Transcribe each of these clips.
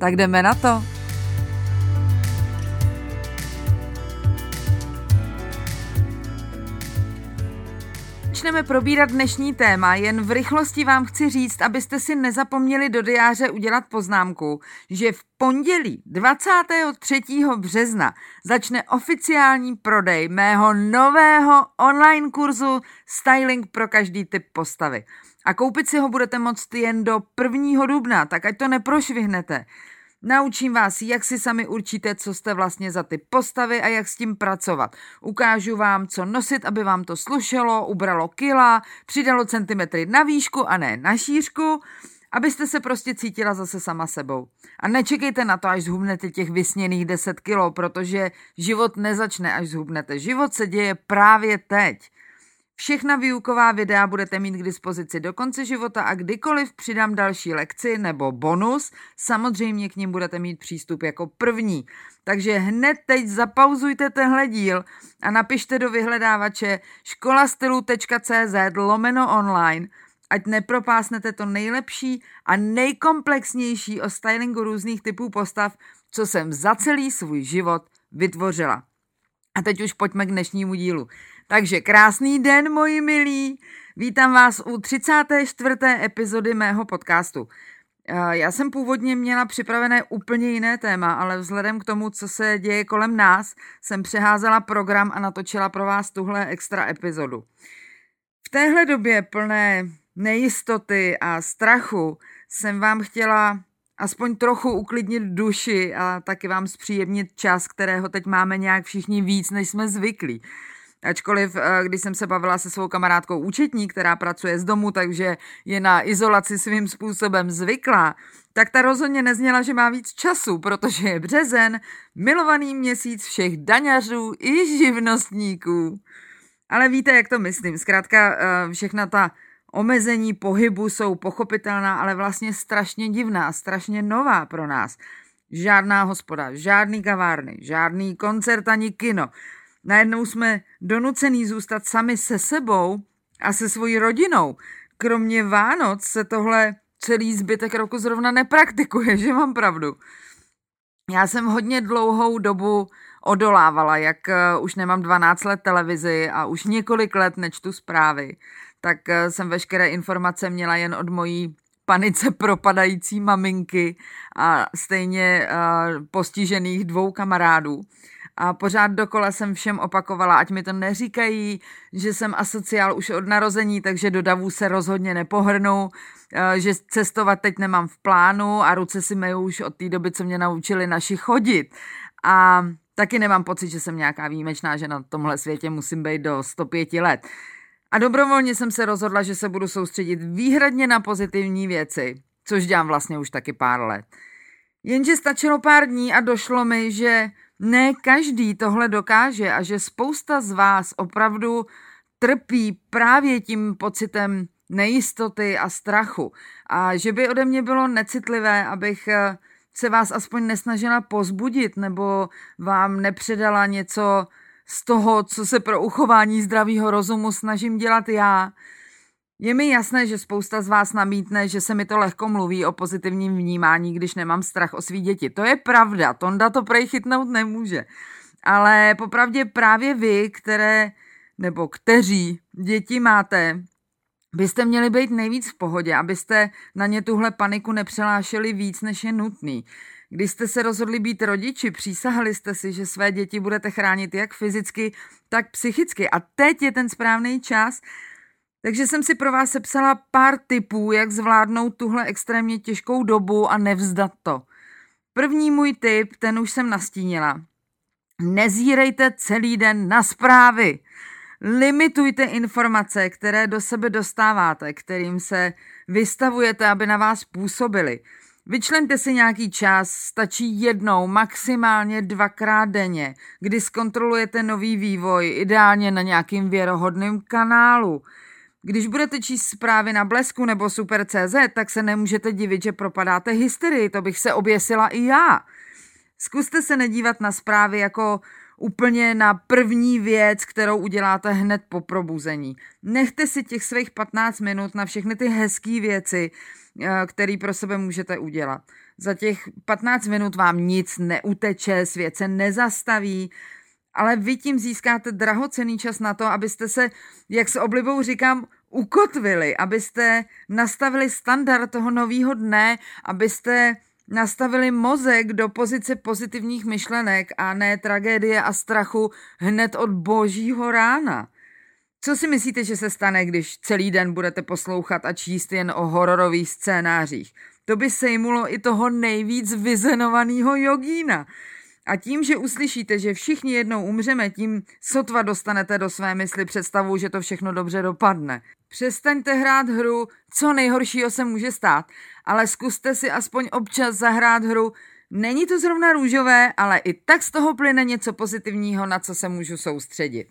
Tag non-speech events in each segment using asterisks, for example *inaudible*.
Tak jdeme na to. Začneme probírat dnešní téma, jen v rychlosti vám chci říct, abyste si nezapomněli do diáře udělat poznámku, že v pondělí 23. března začne oficiální prodej mého nového online kurzu Styling pro každý typ postavy. A koupit si ho budete moct jen do 1. dubna, tak ať to neprošvihnete. Naučím vás, jak si sami určíte, co jste vlastně za ty postavy a jak s tím pracovat. Ukážu vám, co nosit, aby vám to slušelo, ubralo kila, přidalo centimetry na výšku a ne na šířku, abyste se prostě cítila zase sama sebou. A nečekejte na to, až zhubnete těch vysněných 10 kilo, protože život nezačne, až zhubnete. Život se děje právě teď. Všechna výuková videa budete mít k dispozici do konce života a kdykoliv přidám další lekci nebo bonus, samozřejmě k ním budete mít přístup jako první. Takže hned teď zapauzujte tenhle díl a napište do vyhledávače školastylu.cz lomeno online, ať nepropásnete to nejlepší a nejkomplexnější o stylingu různých typů postav, co jsem za celý svůj život vytvořila. A teď už pojďme k dnešnímu dílu. Takže krásný den, moji milí. Vítám vás u 34. epizody mého podcastu. Eh, já jsem původně měla připravené úplně jiné téma, ale vzhledem k tomu, co se děje kolem nás, jsem přeházela program a natočila pro vás tuhle extra epizodu. V téhle době plné nejistoty a strachu jsem vám chtěla aspoň trochu uklidnit duši a taky vám zpříjemnit čas, kterého teď máme nějak všichni víc, než jsme zvyklí. Ačkoliv, eh, když jsem se bavila se svou kamarádkou účetní, která pracuje z domu, takže je na izolaci svým způsobem zvyklá, tak ta rozhodně nezněla, že má víc času, protože je březen, milovaný měsíc všech daňařů i živnostníků. Ale víte, jak to myslím. Zkrátka eh, všechna ta omezení pohybu jsou pochopitelná, ale vlastně strašně divná, strašně nová pro nás. Žádná hospoda, žádný kavárny, žádný koncert ani kino najednou jsme donucený zůstat sami se sebou a se svojí rodinou. Kromě Vánoc se tohle celý zbytek roku zrovna nepraktikuje, *laughs* že mám pravdu. Já jsem hodně dlouhou dobu odolávala, jak eh, už nemám 12 let televizi a už několik let nečtu zprávy, tak eh, jsem veškeré informace měla jen od mojí panice *laughs* propadající maminky a stejně uh, postižených dvou kamarádů. A pořád dokola jsem všem opakovala, ať mi to neříkají, že jsem asociál už od narození, takže do davů se rozhodně nepohrnu, eh, že cestovat teď nemám v plánu a ruce si meju už od té doby, co mě naučili naši chodit. A taky nemám pocit, že jsem nějaká výjimečná, že na tomhle světě musím být do 105 let. A dobrovolně jsem se rozhodla, že se budu soustředit výhradně na pozitivní věci, což dělám vlastně už taky pár let. Jenže stačilo pár dní a došlo mi, že ne každý tohle dokáže a že spousta z vás opravdu trpí právě tím pocitem nejistoty a strachu. A že by ode mě bylo necitlivé, abych eh, se vás aspoň nesnažila pozbudit nebo vám nepředala něco z toho, co se pro uchování zdravého rozumu snažím dělat já. Je mi jasné, že spousta z vás namítne, že se mi to lehko mluví o pozitivním vnímání, když nemám strach o svý děti. To je pravda, Tonda to prej chytnout nemůže. Ale popravdě právě vy, které nebo kteří děti máte, byste měli být nejvíc v pohodě, abyste na ně tuhle paniku nepřelášeli víc, než je nutný. Když jste se rozhodli být rodiči, přísahali jste si, že své děti budete chránit jak fyzicky, tak psychicky. A teď je ten správný čas, takže jsem si pro vás sepsala pár tipů, jak zvládnout tuhle extrémně těžkou dobu a nevzdat to. První můj tip, ten už jsem nastínila. Nezírejte celý den na zprávy. Limitujte informace, které do sebe dostáváte, kterým se vystavujete, aby na vás působily. Vyčlente si nějaký čas, stačí jednou, maximálně dvakrát denně, kdy zkontrolujete nový vývoj, ideálně na nějakým věrohodným kanálu. Když budete číst zprávy na Blesku nebo Super.cz, tak se nemůžete divit, že propadáte hysterii, to bych se oběsila i já. Zkuste se nedívat na zprávy jako úplně na první věc, kterou uděláte hned po probuzení. Nechte si těch svých 15 minut na všechny ty hezké věci, eh, které pro sebe můžete udělat. Za těch 15 minut vám nic neuteče, svět se nezastaví, ale vy tím získáte drahocený čas na to, abyste se, jak s oblibou říkám, ukotvili, abyste nastavili standard toho nového dne, abyste nastavili mozek do pozice pozitivních myšlenek a ne tragédie a strachu hned od božího rána. Co si myslíte, že se stane, když celý den budete poslouchat a číst jen o hororových scénářích? To by sejmulo i toho nejvíc vyzenovaného jogína. A tím, že uslyšíte, že všichni jednou umřeme, tím sotva dostanete do své mysli představu, že to všechno dobře dopadne. Přestaňte hrát hru, co nejhoršího se může stát, ale zkuste si aspoň občas zahrát hru. Není to zrovna růžové, ale i tak z toho plyne něco pozitivního, na co se můžu soustředit.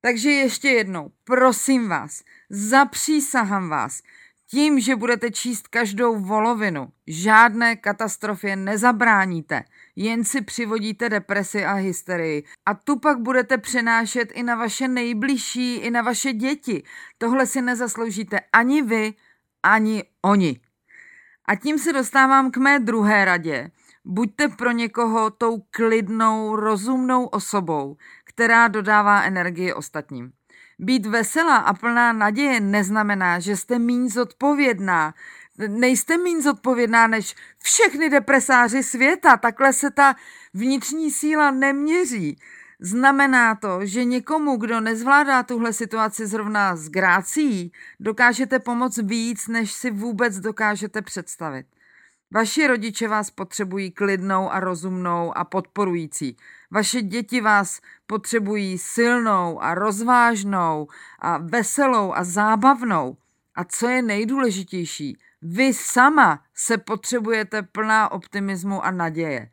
Takže ještě jednou, prosím vás, zapřísahám vás, tím, že budete číst každou volovinu, žádné katastrofě nezabráníte, jen si přivodíte depresi a hysterii. A tu pak budete přenášet i na vaše nejbližší, i na vaše děti. Tohle si nezasloužíte ani vy, ani oni. A tím se dostávám k mé druhé radě. Buďte pro někoho tou klidnou, rozumnou osobou, která dodává energii ostatním. Být veselá a plná naděje neznamená, že jste míň zodpovědná. Nejste míň zodpovědná než všechny depresáři světa. Takhle se ta vnitřní síla neměří. Znamená to, že někomu, kdo nezvládá tuhle situaci zrovna s grácí, dokážete pomoct víc, než si vůbec dokážete představit. Vaši rodiče vás potřebují klidnou a rozumnou a podporující. Vaše děti vás potřebují silnou a rozvážnou a veselou a zábavnou. A co je nejdůležitější, vy sama se potřebujete plná optimismu a naděje.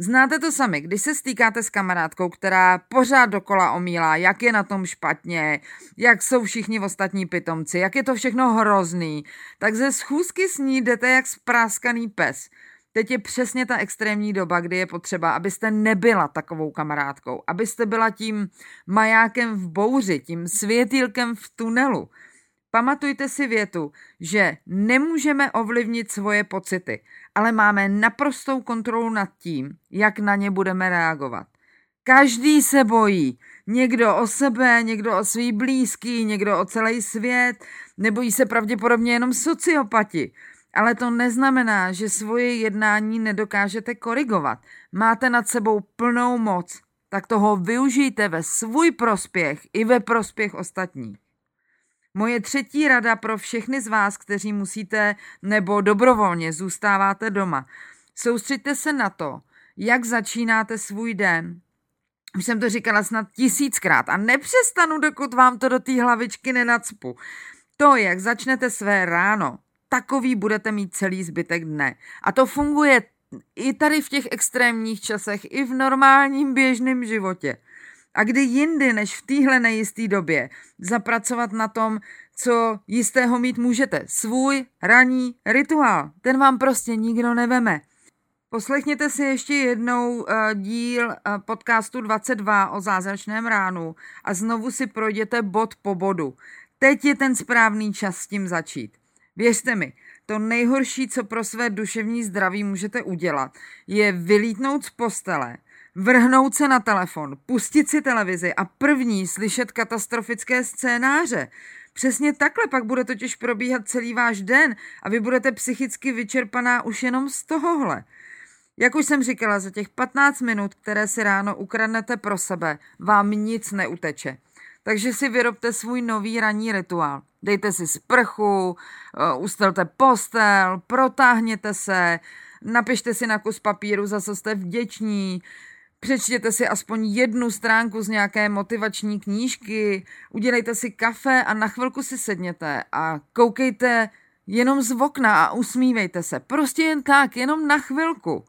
Znáte to sami, když se stýkáte s kamarádkou, která pořád dokola omílá, jak je na tom špatně, jak jsou všichni ostatní pitomci, jak je to všechno hrozný, tak ze schůzky s ní jdete jak spráskaný pes. Teď je přesně ta extrémní doba, kdy je potřeba, abyste nebyla takovou kamarádkou, abyste byla tím majákem v bouři, tím světýlkem v tunelu. Pamatujte si větu, že nemůžeme ovlivnit svoje pocity, ale máme naprostou kontrolu nad tím, jak na ně budeme reagovat. Každý se bojí. Někdo o sebe, někdo o svý blízký, někdo o celý svět. Nebojí se pravděpodobně jenom sociopati. Ale to neznamená, že svoje jednání nedokážete korigovat. Máte nad sebou plnou moc, tak toho využijte ve svůj prospěch i ve prospěch ostatních. Moje třetí rada pro všechny z vás, kteří musíte nebo dobrovolně zůstáváte doma. Soustřeďte se na to, jak začínáte svůj den. Už jsem to říkala snad tisíckrát a nepřestanu, dokud vám to do té hlavičky nenacpu. To, jak začnete své ráno, takový budete mít celý zbytek dne. A to funguje i tady v těch extrémních časech, i v normálním běžném životě. A kdy jindy než v téhle nejisté době zapracovat na tom, co jistého mít můžete. Svůj ranní rituál. Ten vám prostě nikdo neveme. Poslechněte si ještě jednou uh, díl uh, podcastu 22 o zázračném ránu a znovu si projděte bod po bodu. Teď je ten správný čas s tím začít. Věřte mi, to nejhorší, co pro své duševní zdraví můžete udělat, je vylítnout z postele, vrhnout se na telefon, pustit si televizi a první slyšet katastrofické scénáře. Přesně takhle pak bude totiž probíhat celý váš den a vy budete psychicky vyčerpaná už jenom z tohohle. Jak už jsem říkala, za těch 15 minut, které si ráno ukradnete pro sebe, vám nic neuteče. Takže si vyrobte svůj nový ranní rituál. Dejte si sprchu, eh, ustelte postel, protáhněte se, napište si na kus papíru, za co jste vděční, Přečtěte si aspoň jednu stránku z nějaké motivační knížky, udělejte si kafe a na chvilku si sedněte a koukejte jenom z okna a usmívejte se. Prostě jen tak, jenom na chvilku.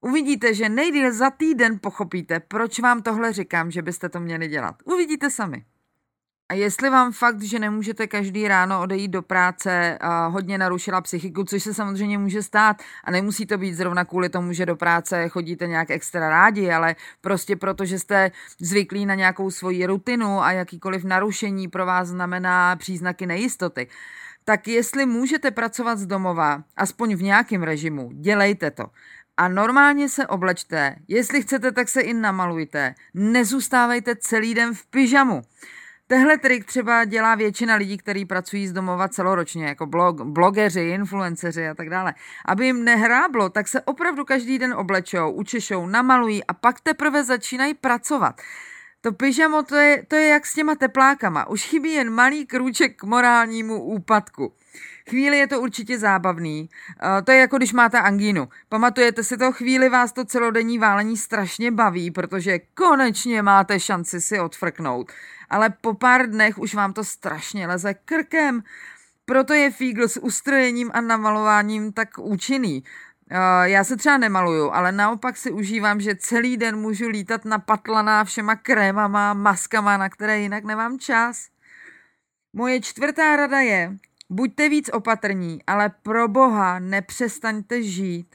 Uvidíte, že nejdýl za týden pochopíte, proč vám tohle říkám, že byste to měli dělat. Uvidíte sami. A jestli vám fakt, že nemůžete každý ráno odejít do práce, hodně narušila psychiku, což se samozřejmě může stát a nemusí to být zrovna kvůli tomu, že do práce chodíte nějak extra rádi, ale prostě proto, že jste zvyklí na nějakou svoji rutinu a jakýkoliv narušení pro vás znamená příznaky nejistoty, tak jestli můžete pracovat z domova, aspoň v nějakém režimu, dělejte to. A normálně se oblečte, jestli chcete, tak se i namalujte. Nezůstávejte celý den v pyžamu. Tehle trik třeba dělá většina lidí, kteří pracují z domova celoročně, jako blog, blogeři, influenceři a tak dále. Aby jim nehráblo, tak se opravdu každý den oblečou, učešou, namalují a pak teprve začínají pracovat. To pyžamo, to je, to je jak s těma teplákama. Už chybí jen malý krůček k morálnímu úpadku. Chvíli je to určitě zábavný. Uh, to je jako když máte angínu. Pamatujete si to, chvíli vás to celodenní válení strašně baví, protože konečně máte šanci si odfrknout. Ale po pár dnech už vám to strašně leze krkem. Proto je Fígl s ustrojením a namalováním tak účinný. Uh, já se třeba nemaluju, ale naopak si užívám, že celý den můžu lítat na patlaná všema krémama, maskama, na které jinak nemám čas. Moje čtvrtá rada je, buďte víc opatrní, ale pro boha nepřestaňte žít.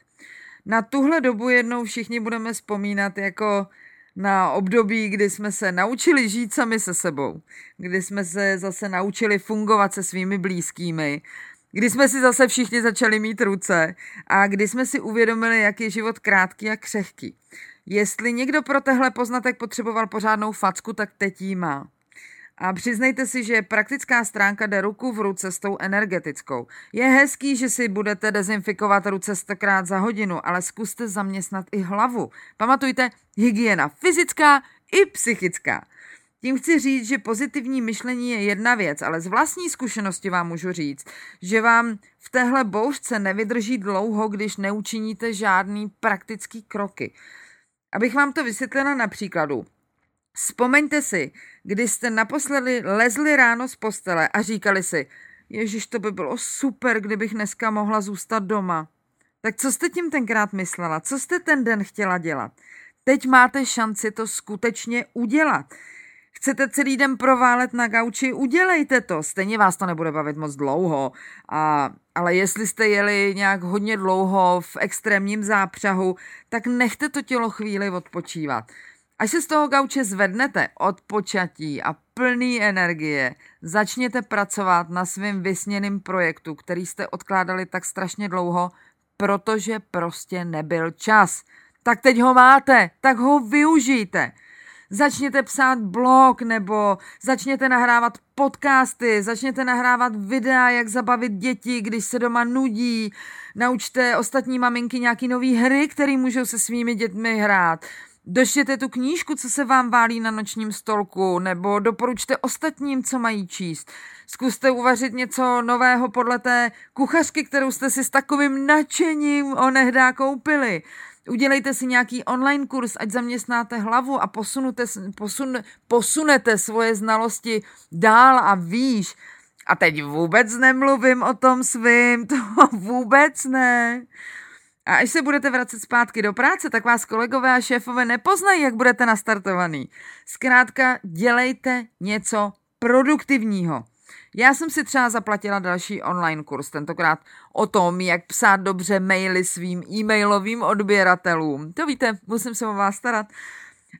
Na tuhle dobu jednou všichni budeme vzpomínat jako na období, kdy jsme se naučili žít sami se sebou, kdy jsme se zase naučili fungovat se svými blízkými, kdy jsme si zase všichni začali mít ruce a kdy jsme si uvědomili, jak je život krátký a křehký. Jestli někdo pro tehle poznatek potřeboval pořádnou facku, tak teď jí má. A přiznejte si, že praktická stránka jde ruku v ruce s tou energetickou. Je hezký, že si budete dezinfikovat ruce stokrát za hodinu, ale zkuste zaměstnat i hlavu. Pamatujte, hygiena fyzická i psychická. Tím chci říct, že pozitivní myšlení je jedna věc, ale z vlastní zkušenosti vám můžu říct, že vám v téhle bouřce nevydrží dlouho, když neučiníte žádný praktický kroky. Abych vám to vysvětlila na příkladu. Vzpomeňte si, kdy jste naposledy lezli ráno z postele a říkali si, Ježíš, to by bylo super, kdybych dneska mohla zůstat doma. Tak co jste tím tenkrát myslela? Co jste ten den chtěla dělat? Teď máte šanci to skutečně udělat. Chcete celý den proválet na gauči, udělejte to. Stejně vás to nebude bavit moc dlouho. A, ale jestli jste jeli nějak hodně dlouho v extrémním zápřahu, tak nechte to tělo chvíli odpočívat. Až se z toho gauče zvednete od počatí a plný energie, začněte pracovat na svém vysněným projektu, který jste odkládali tak strašně dlouho, protože prostě nebyl čas. Tak teď ho máte, tak ho využijte. Začněte psát blog nebo začněte nahrávat podcasty, začněte nahrávat videa, jak zabavit děti, když se doma nudí. Naučte ostatní maminky nějaký nový hry, které můžou se svými dětmi hrát. Doštěte tu knížku, co se vám válí na nočním stolku, nebo doporučte ostatním, co mají číst. Zkuste uvařit něco nového podle té kuchařky, kterou jste si s takovým nadšením onehdá koupili. Udělejte si nějaký online kurz, ať zaměstnáte hlavu a posunete, posun, posunete svoje znalosti dál a výš. A teď vůbec nemluvím o tom svým, *laughs* to vůbec ne. A až se budete vracet zpátky do práce, tak vás kolegové a šéfové nepoznají, jak budete nastartovaný. Zkrátka, dělejte něco produktivního. Já jsem si třeba zaplatila další online kurz, tentokrát o tom, jak psát dobře maily svým e-mailovým odběratelům. To víte, musím se o vás starat.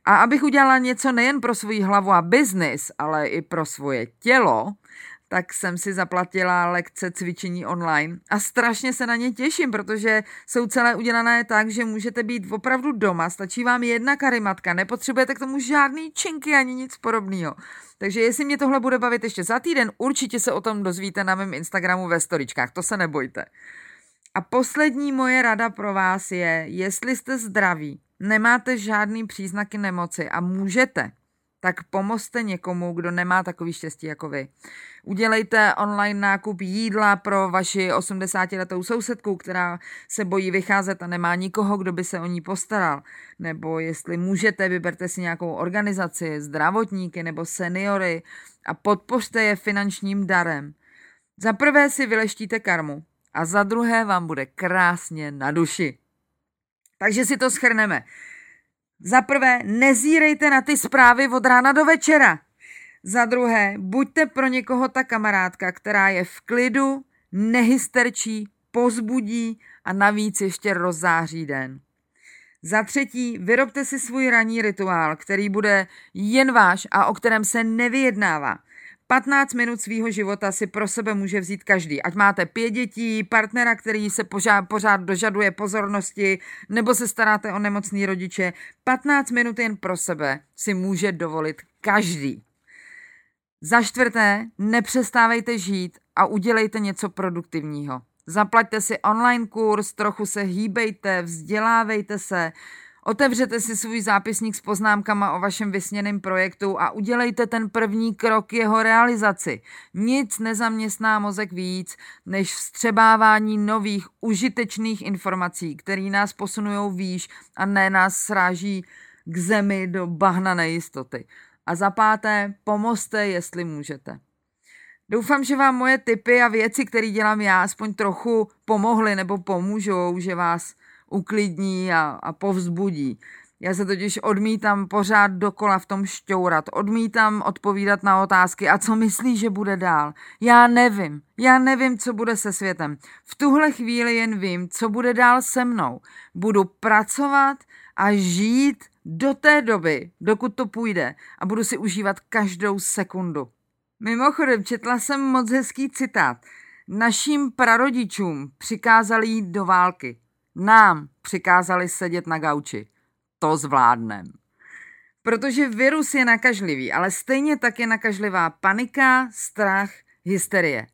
A abych udělala něco nejen pro svoji hlavu a biznis, ale i pro svoje tělo, tak jsem si zaplatila lekce cvičení online a strašně se na ně těším, protože jsou celé udělané tak, že můžete být opravdu doma, stačí vám jedna karimatka, nepotřebujete k tomu žádný činky ani nic podobného. Takže jestli mě tohle bude bavit ještě za týden, určitě se o tom dozvíte na mém Instagramu ve storičkách, to se nebojte. A poslední moje rada pro vás je, jestli jste zdraví, nemáte žádný příznaky nemoci a můžete, tak pomozte někomu, kdo nemá takový štěstí jako vy. Udělejte online nákup jídla pro vaši 80-letou sousedku, která se bojí vycházet a nemá nikoho, kdo by se o ní postaral. Nebo jestli můžete, vyberte si nějakou organizaci, zdravotníky nebo seniory a podpořte je finančním darem. Za prvé si vyleštíte karmu a za druhé vám bude krásně na duši. Takže si to schrneme. Za prvé, nezírejte na ty zprávy od rána do večera. Za druhé, buďte pro někoho ta kamarádka, která je v klidu, nehysterčí, pozbudí a navíc ještě rozzáří den. Za třetí, vyrobte si svůj ranní rituál, který bude jen váš a o kterém se nevyjednává. 15 minut svýho života si pro sebe může vzít každý. Ať máte pět dětí, partnera, který se pořád, pořád dožaduje pozornosti, nebo se staráte o nemocný rodiče. 15 minut jen pro sebe si může dovolit každý. Za čtvrté, nepřestávejte žít a udělejte něco produktivního. Zaplaťte si online kurz, trochu se hýbejte, vzdělávejte se, otevřete si svůj zápisník s poznámkama o vašem vysněném projektu a udělejte ten první krok jeho realizaci. Nic nezaměstná mozek víc, než vstřebávání nových užitečných informací, které nás posunují výš a ne nás sráží k zemi do bahna nejistoty. A za páté, pomozte, jestli můžete. Doufám, že vám moje tipy a věci, které dělám já, aspoň trochu pomohly nebo pomůžou, že vás uklidní a, a povzbudí. Já se totiž odmítám pořád dokola v tom šťourat, odmítám odpovídat na otázky a co myslí, že bude dál. Já nevím, já nevím, co bude se světem. V tuhle chvíli jen vím, co bude dál se mnou. Budu pracovat a žít do té doby, dokud to půjde a budu si užívat každou sekundu. Mimochodem, četla jsem moc hezký citát. Naším prarodičům přikázali jít do války. Nám přikázali sedět na gauči. To zvládnem. Protože virus je nakažlivý, ale stejně tak je nakažlivá panika, strach, hysterie.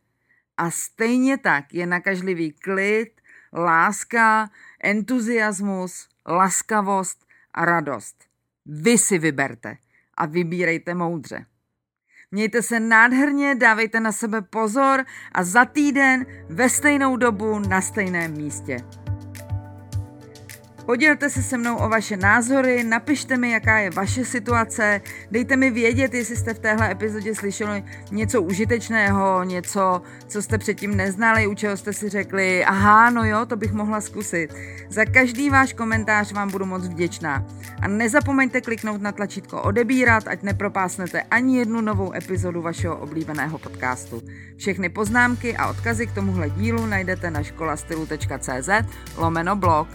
A stejně tak je nakažlivý klid, láska, entuziasmus, laskavost a radost. Vy si vyberte a vybírejte moudře. Mějte se nádherně, dávejte na sebe pozor a za týden ve stejnou dobu na stejném místě. Podělte se se mnou o vaše názory, napište mi, jaká je vaše situace, dejte mi vědět, jestli jste v téhle epizodě slyšeli něco užitečného, něco, co jste předtím neznali, u čeho jste si řekli, aha, no jo, to bych mohla zkusit. Za každý váš komentář vám budu moc vděčná. A nezapomeňte kliknout na tlačítko odebírat, ať nepropásnete ani jednu novou epizodu vašeho oblíbeného podcastu. Všechny poznámky a odkazy k tomuhle dílu najdete na školastylu.cz lomeno blog.